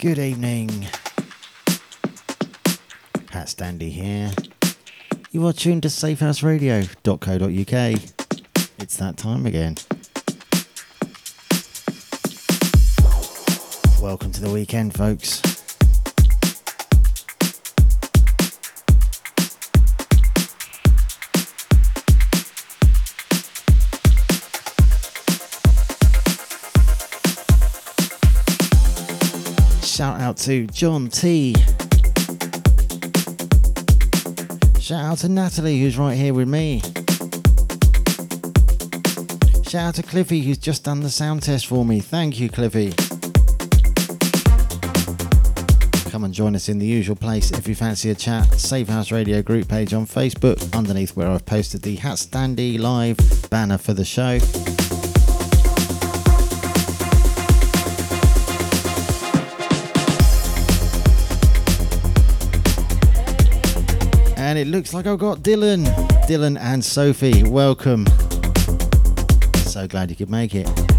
Good evening. HatStandy here. You are tuned to safehouseradio.co.uk. It's that time again. Welcome to the weekend, folks. To John T. Shout out to Natalie, who's right here with me. Shout out to Cliffy, who's just done the sound test for me. Thank you, Cliffy. Come and join us in the usual place if you fancy a chat. Safe House Radio group page on Facebook, underneath where I've posted the HatStandy live banner for the show. Looks like I've got Dylan. Dylan and Sophie, welcome. So glad you could make it.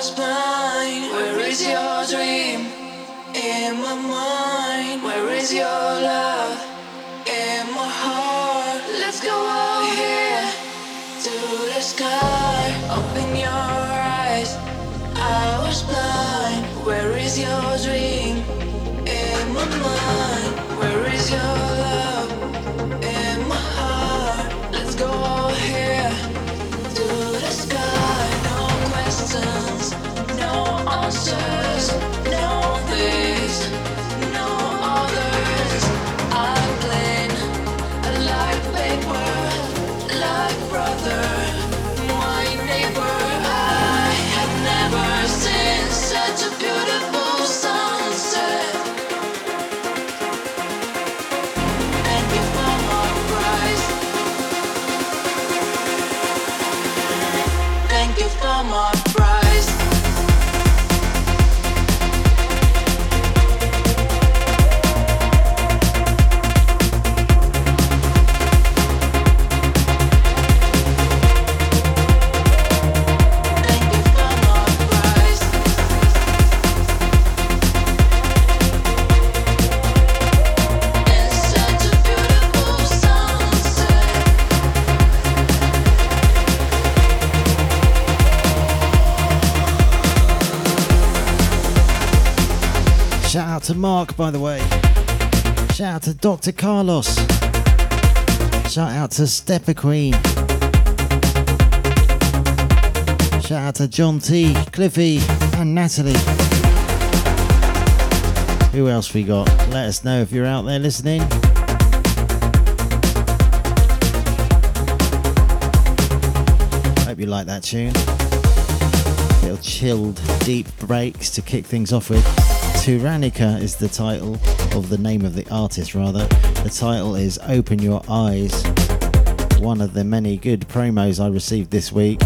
Like In my mind, where is your love? In my heart, let's go out here to the sky. Open your eyes. I Mark, by the way. Shout out to Dr. Carlos. Shout out to Stepper Queen. Shout out to John T, Cliffy, and Natalie. Who else we got? Let us know if you're out there listening. Hope you like that tune. Little chilled, deep breaks to kick things off with. TuraniQa is the title of the name of the artist, rather. The title is Open Your Eyes. One of the many good promos I received this week.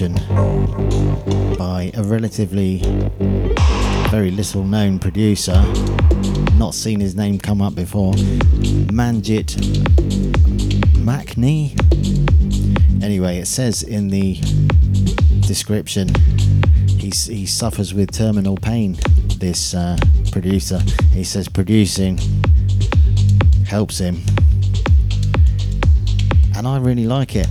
Revolution by a relatively very little known producer. Not seen his name come up before. Manjit Makhni. Anyway, it says in the description he, he suffers with terminal pain. This uh, producer. He says producing helps him. And I really like it.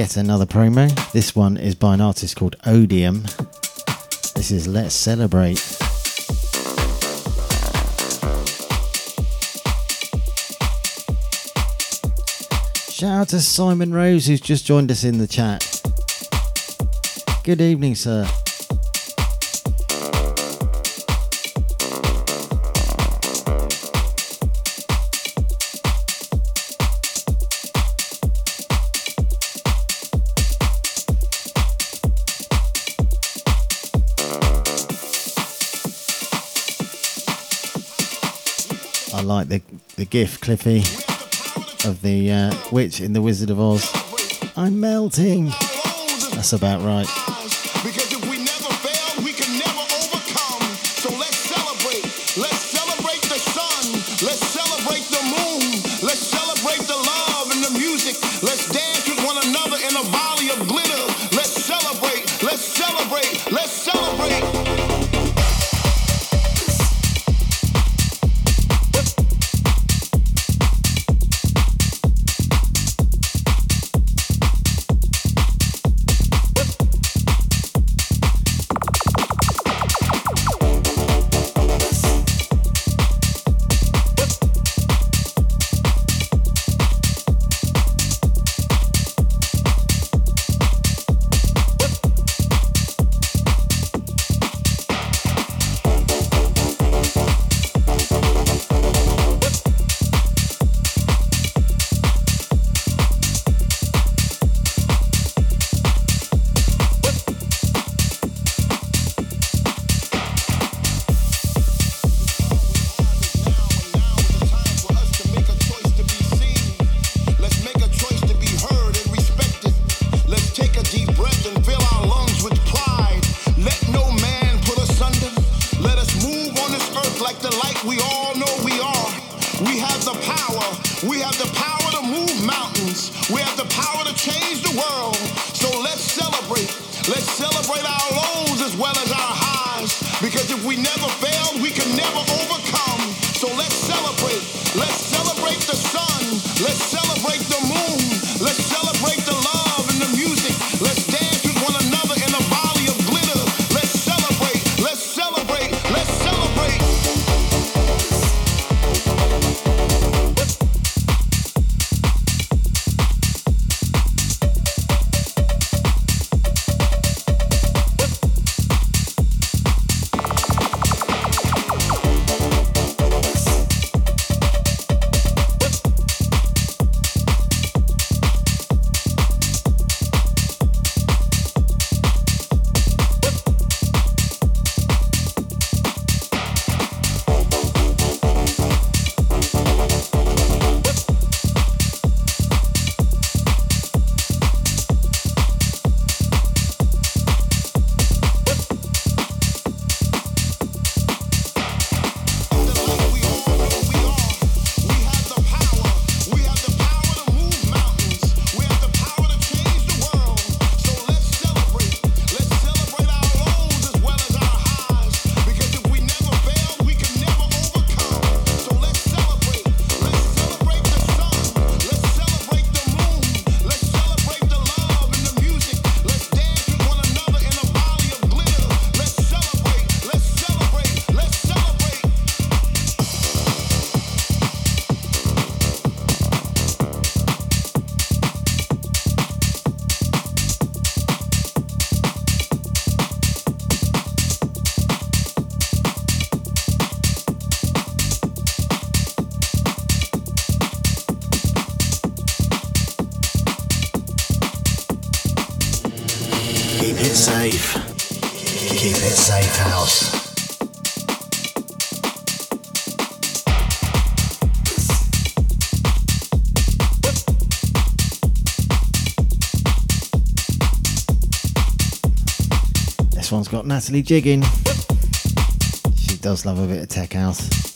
Yet another promo. This one is by an artist called Odeum. This is Let's Celebrate. Shout out to Simon Rose who's just joined us in the chat. Good evening, sir. The, the gif, Cliffy, of the uh, witch in The Wizard of Oz. I'm melting. That's about right. Got Natalie jigging. She does love a bit of tech house.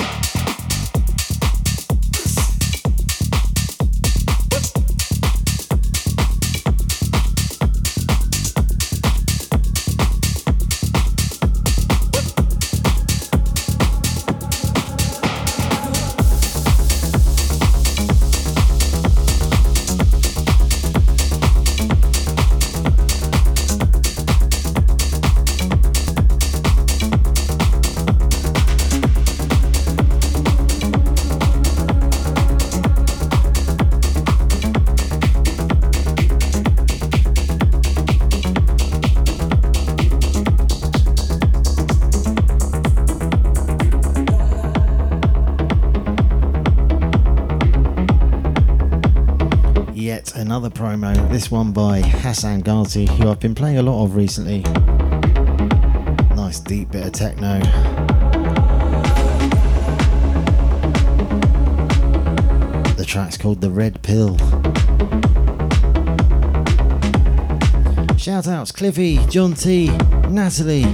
This one by Hassan Ghazi, who I've been playing a lot of recently. Nice deep bit of techno. The track's called The Red Pill. Shout outs Cliffy, John T, Natalie,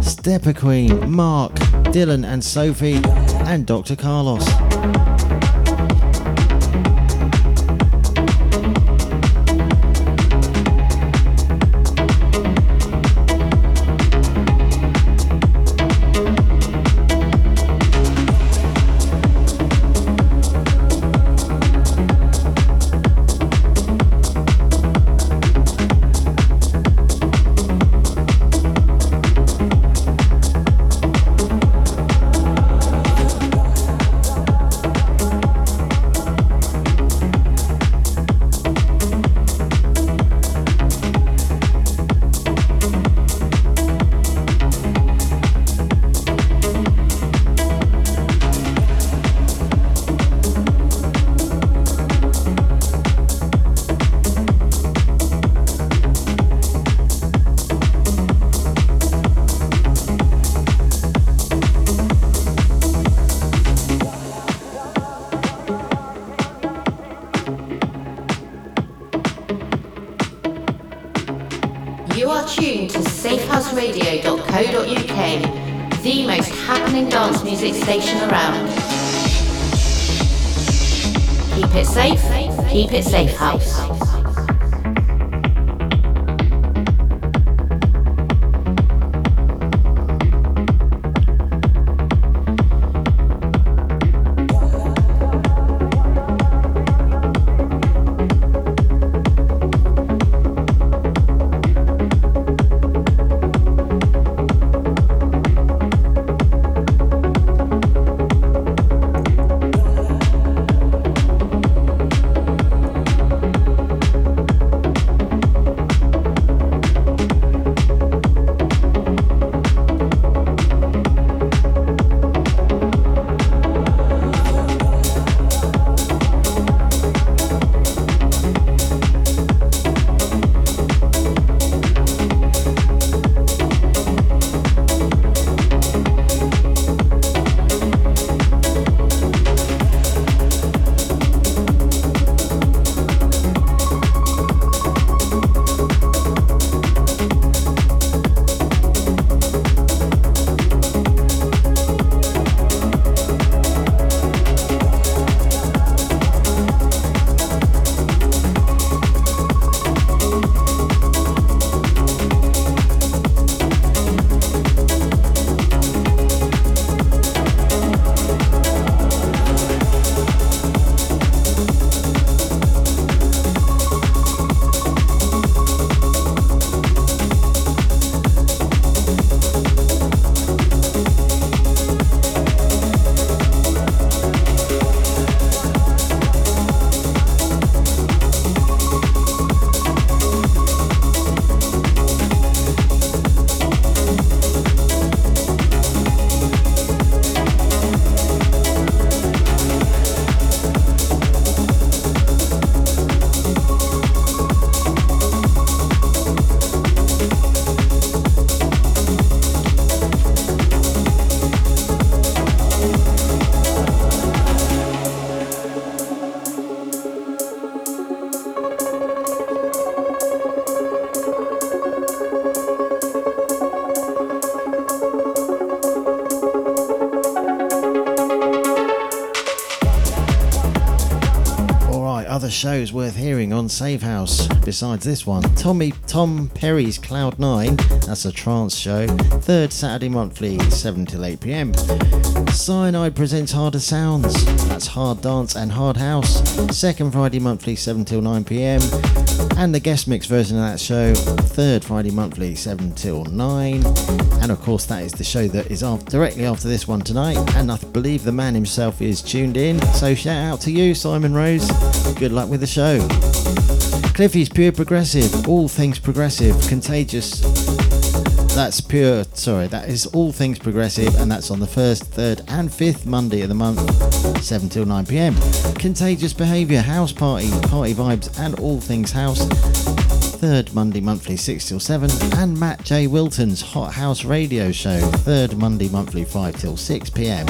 Stepper Queen, Mark, Dylan and Sophie, and Dr. Carlos. Music station around. Keep it safe, keep it safe, house. Shows worth hearing on Safe House besides this one. Tommy Tom Perry's Cloud 9, that's a trance show, third Saturday monthly, 7 till 8 pm. Cyanide presents Harder Sounds, that's hard dance and hard house, second Friday monthly, 7 till 9 pm. And the guest mix version of that show, third Friday monthly, 7 till 9. And of course, that is the show that is directly after this one tonight. And I believe the man himself is tuned in. So shout out to you, Simon Rose. Good luck with the show. Cliffy's Pure Progressive, all things progressive, contagious. That's pure, sorry, that is all things progressive, and that's on the first, third, and fifth Monday of the month, 7 till 9 pm. Contagious Behaviour, House Party, Party Vibes, and all things house, third Monday monthly 6 till 7, and Matt J. Wilton's Hot House Radio Show, third Monday monthly 5 till 6 pm.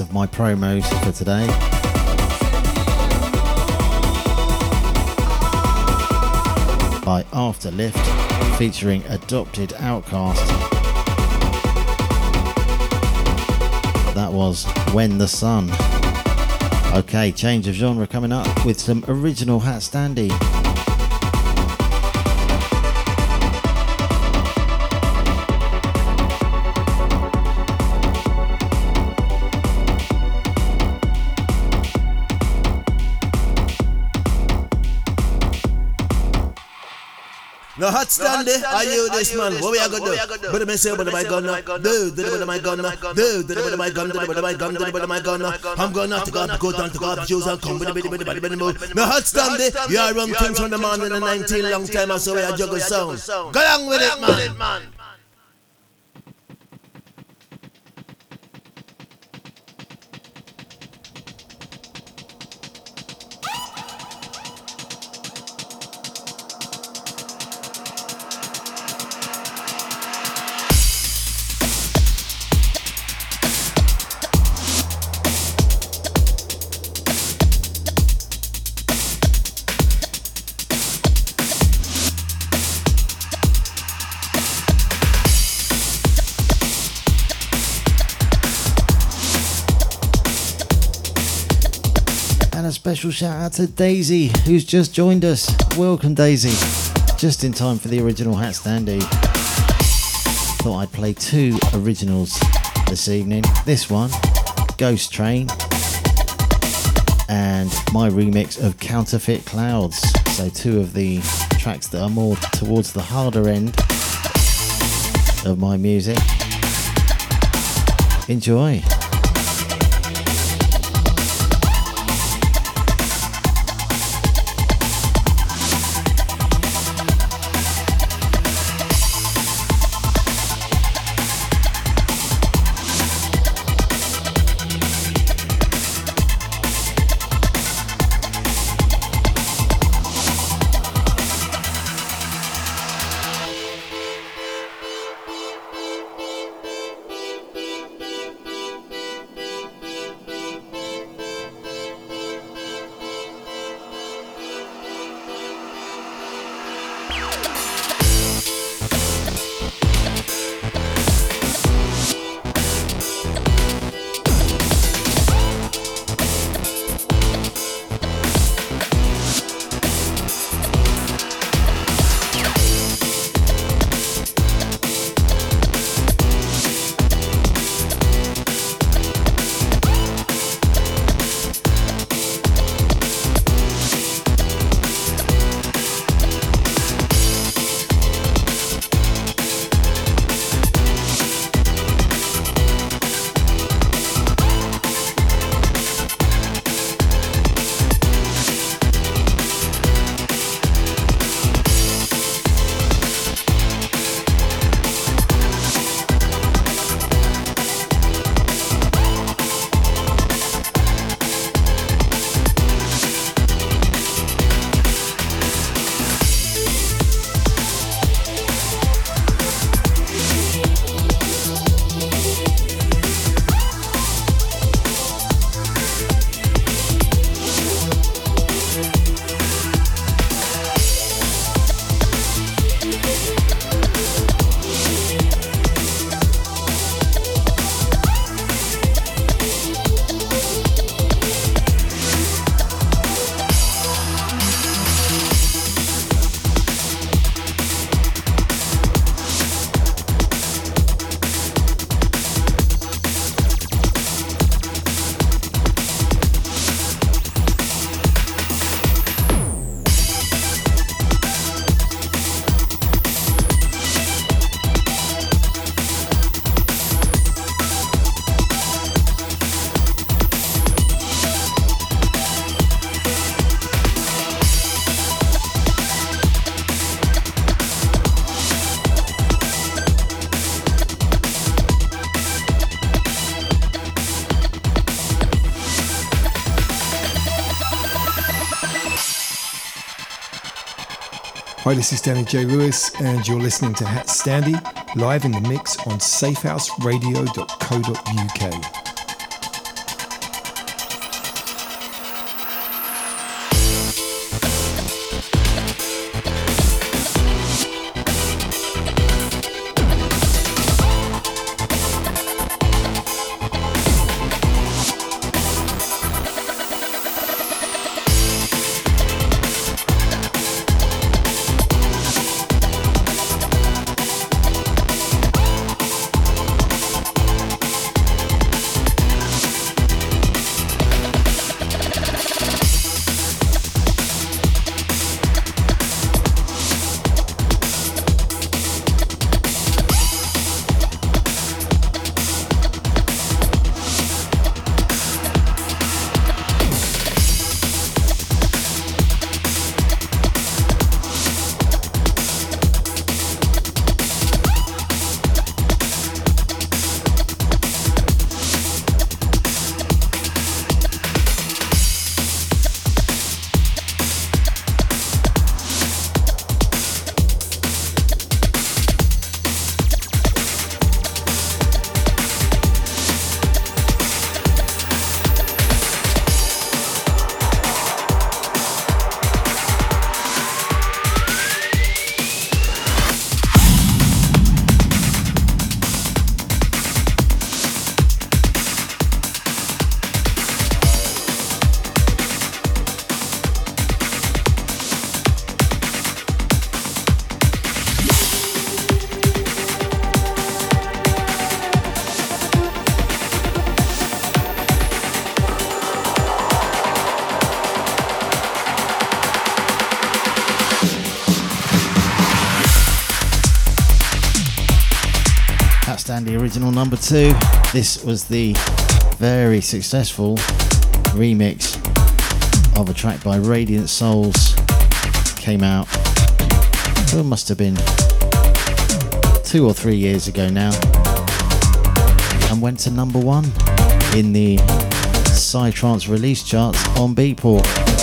Of my promos for today. By Afterlift, featuring Adopted Outcast. That was When the Sun. Okay, change of genre coming up with some original HatStandy. No stand. Are you this man? What we are gonna do? But me say, but my gun, do, do, but my gun, do, do, but my gun, do, but my gun, do, but my gun. I'm gonna to go, go down to go up shoes and come bit, bit, bit, bit, move. No hot there. You are run things from the man in the 19 long time. I saw we are juggle sound. Go along with it, man. Special shout out to Daisy, who's just joined us. Welcome, Daisy. Just in time for the original HatStandy. Thought I'd play two originals this evening. This one, Ghost Train, and my remix of Counterfit Clouds. So, two of the tracks that are more towards the harder end of my music. Enjoy. Hi, this is Danny J. Lewis, and you're listening to HatStandy live in the mix on safehouseradio.co.uk. number two. This was the very successful remix of a track by Radiant Soulz. Came out, it must have been two or three years ago now, and went to number one in the Psytrance release charts on Beatport.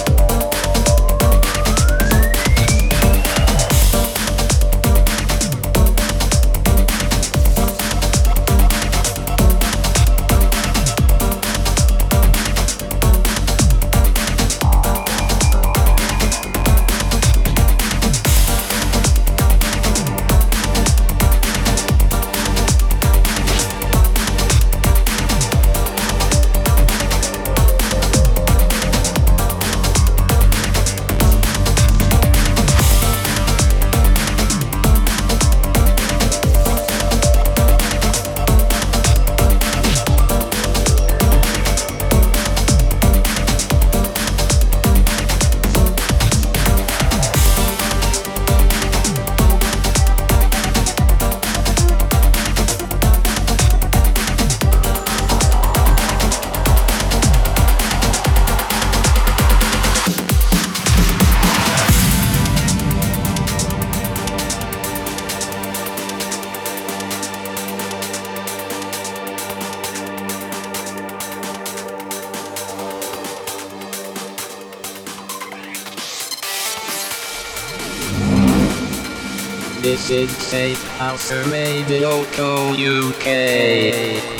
This is Safe House Radio. UK.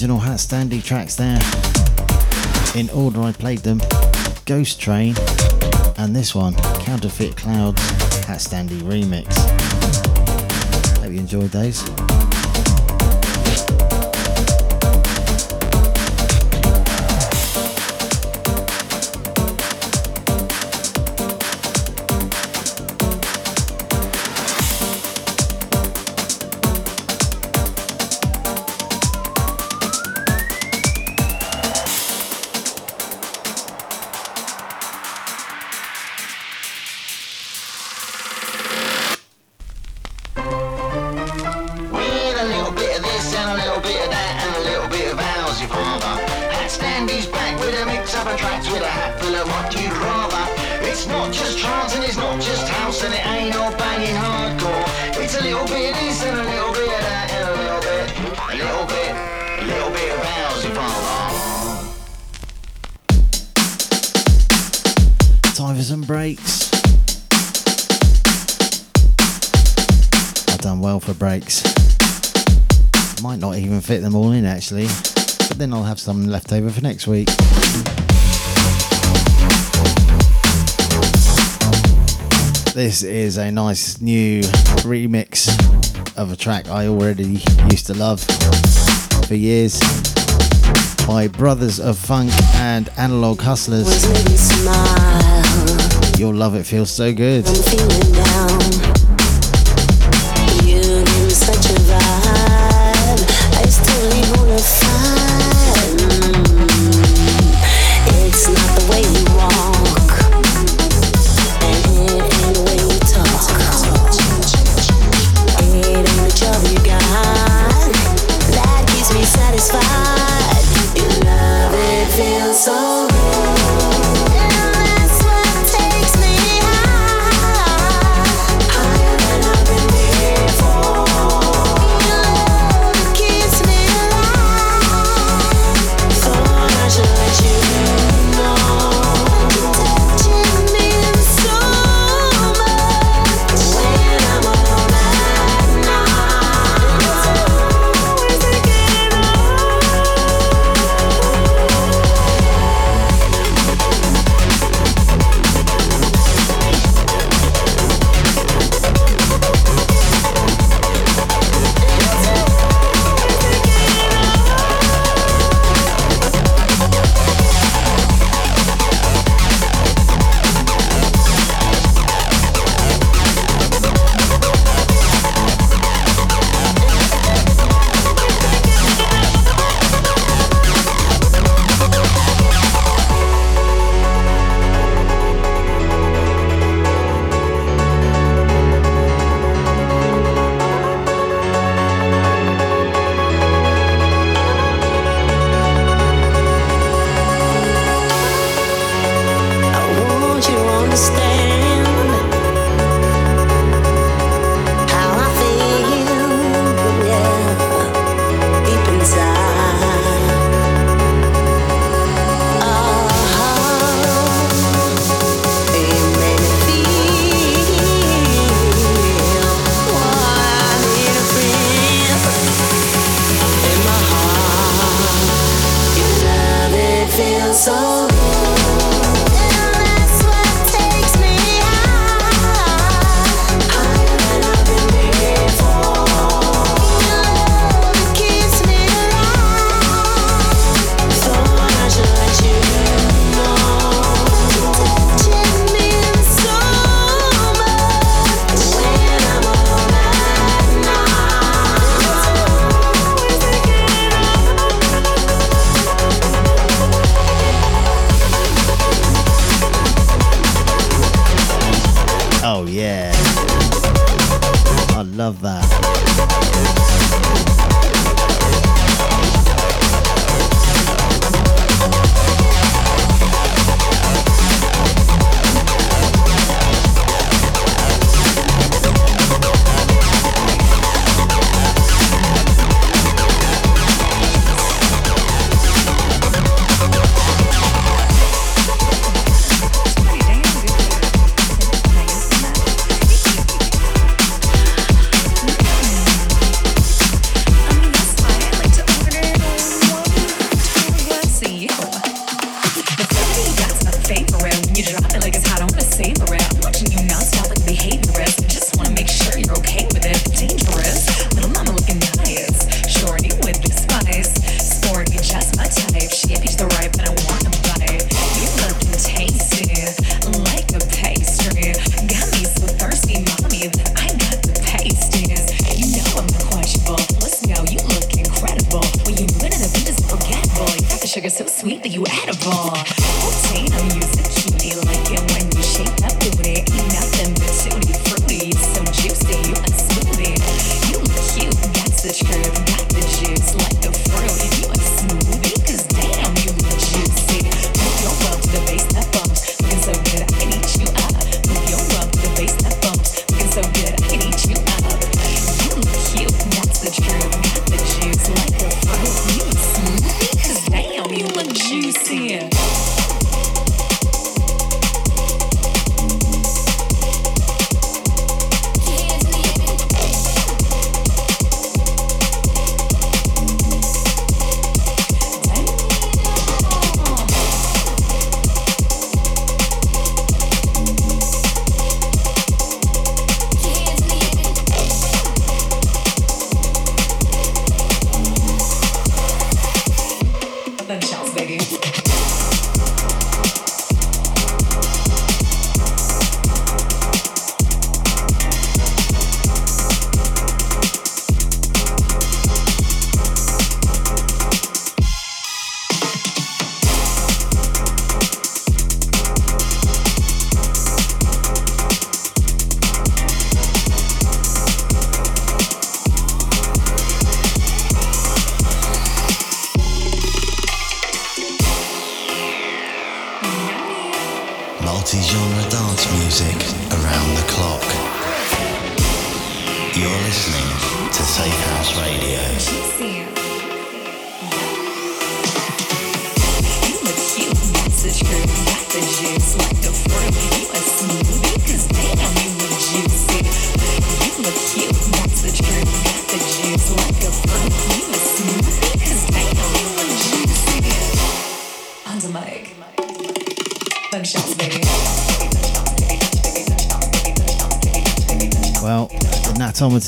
original HatStandy tracks there. In order, I played them Ghost Train and this one, Counterfit Clouds HatStandy Remix. Hope you enjoyed those. time and breaks. I've done well for breaks. Might not even fit them all in actually, but then I'll have some left over for next week. This is a nice new remix of a track I already used to love for years by Brothers of Funk and Analog Hustlers. You'll love it, feels so good.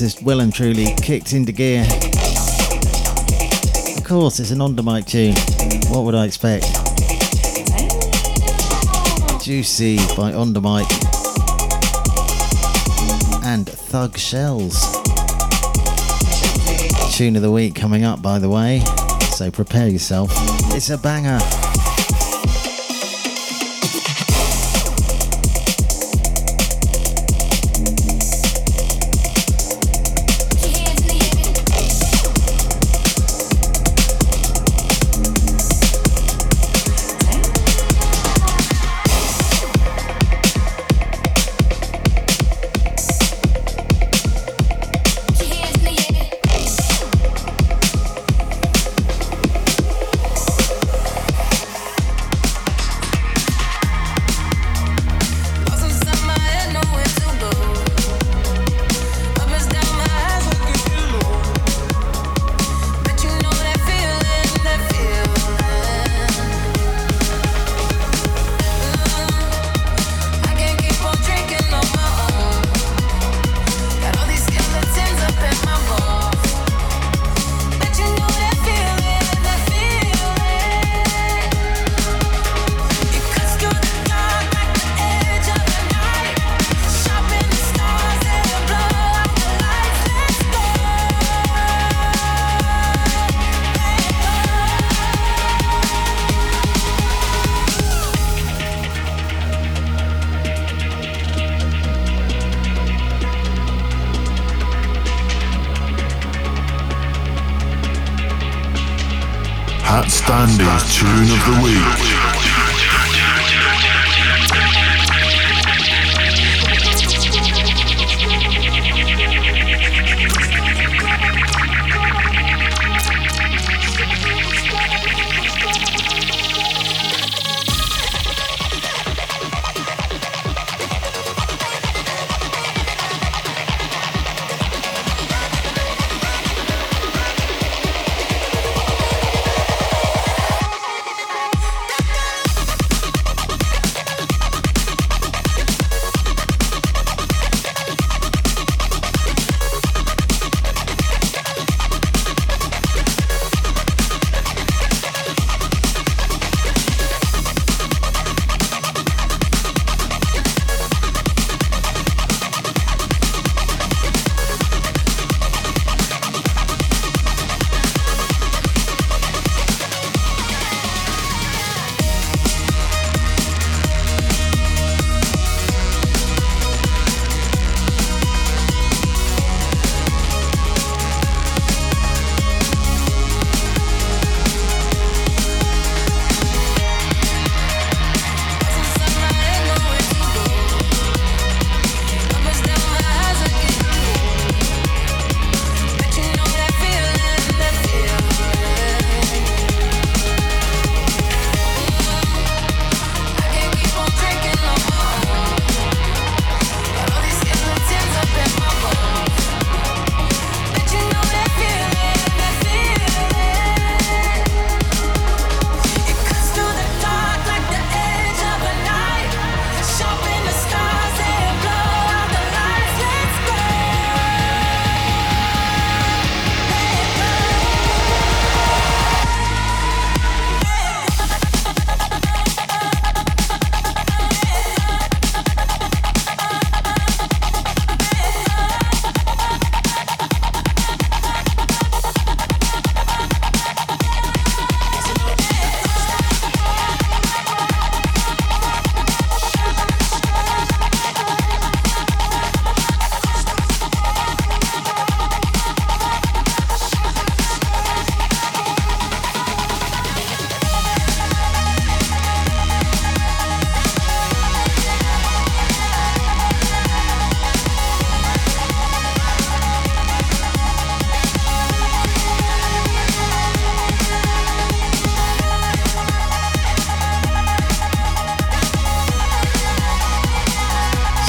Natomatist well and truly kicked into gear. Of course, it's an Ondamike tune. What would I expect? Juicy by Ondamike and Thug Shells. Tune of the week coming up, by the way, so prepare yourself. It's a banger.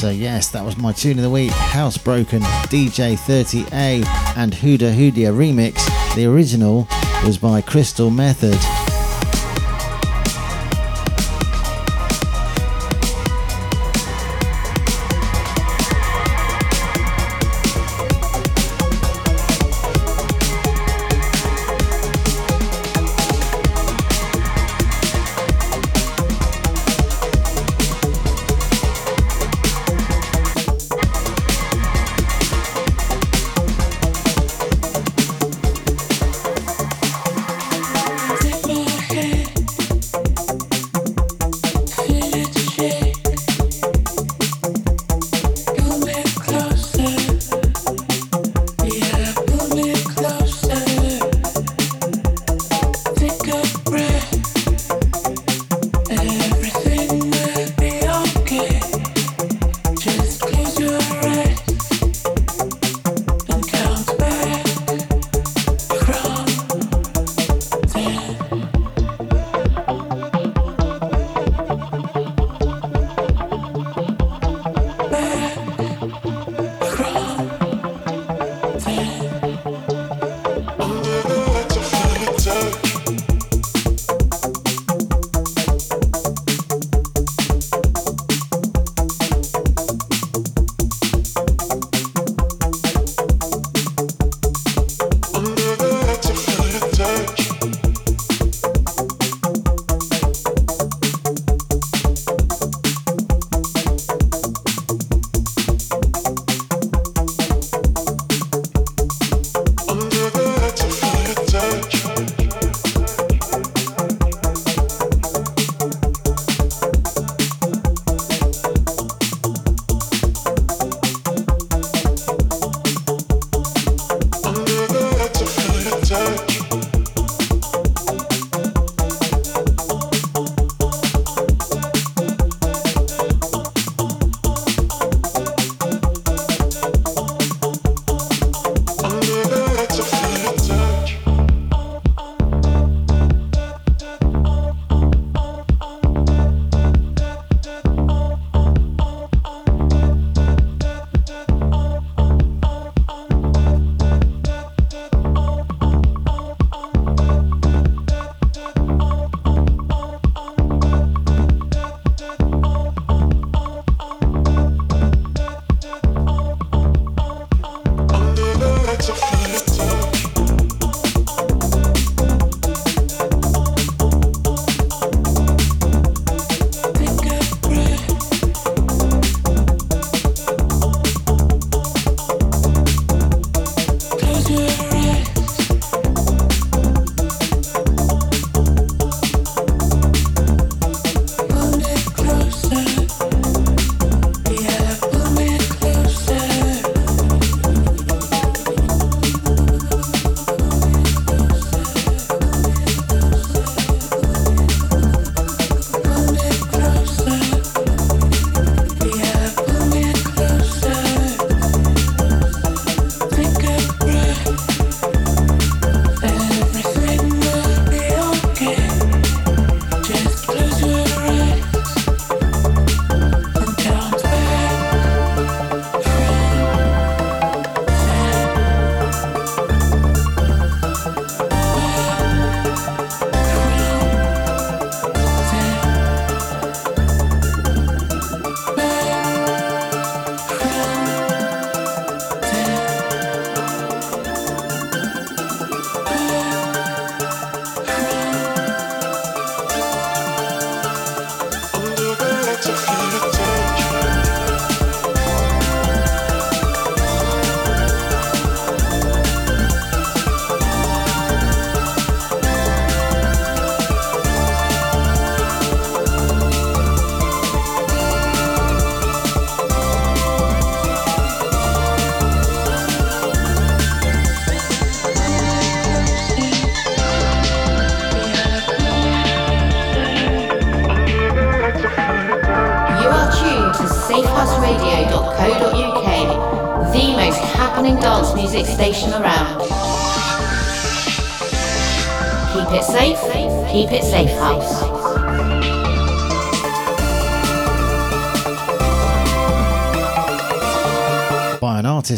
So yes, that was my tune of the week, Housebroken DJ 30A and Huda Hudia remix. The original was by Crystal Method.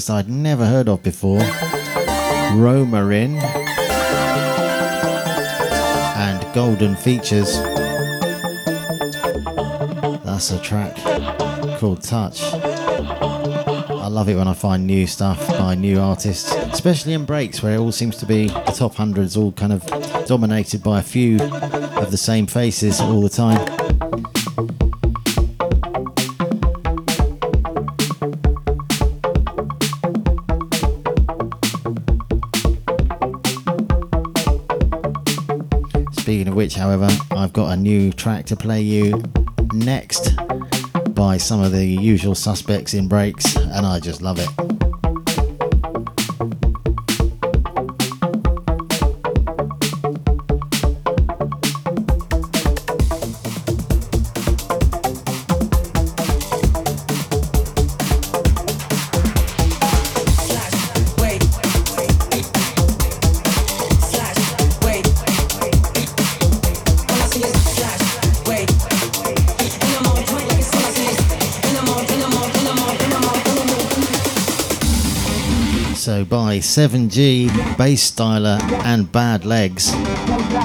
Artist I'd never heard of before, Rromarin and Golden Features. That's a track called Touch. I love it when I find new stuff by new artists, especially in breaks where it all seems to be the top hundreds, all kind of dominated by a few of the same faces all the time. Speaking of which, however, I've got a new track to play you next by some of the usual suspects in breaks, and I just love it. By SevenG, Bass Styler, and Bad Legs.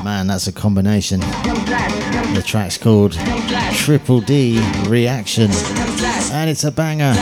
Man, that's a combination. The track's called Triple D Reaktion, and it's a banger.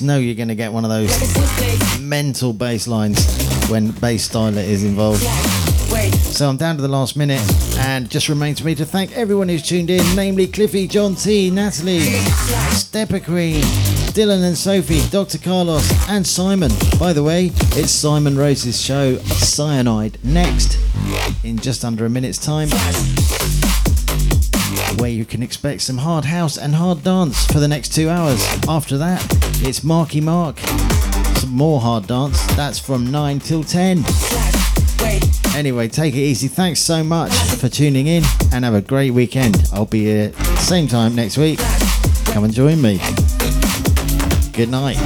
Just know you're going to get one of those mental bass lines when Basstyler is involved. So I'm down to the last minute, and just remains for me to thank everyone who's tuned in, namely Cliffy, John T, Natalie, Stepper Queen, Dylan and Sophie, Dr. Carlos, and Simon. By the way, it's Simon Rose's show, Cyanide, next in just under a minute's time where you can expect some hard house and hard dance for the next two hours. After that, it's Marky Mark. Some more hard dance. That's from 9 till 10. Anyway, take it easy. Thanks so much for tuning in and have a great weekend. I'll be here same time next week. Come and join me. Good night.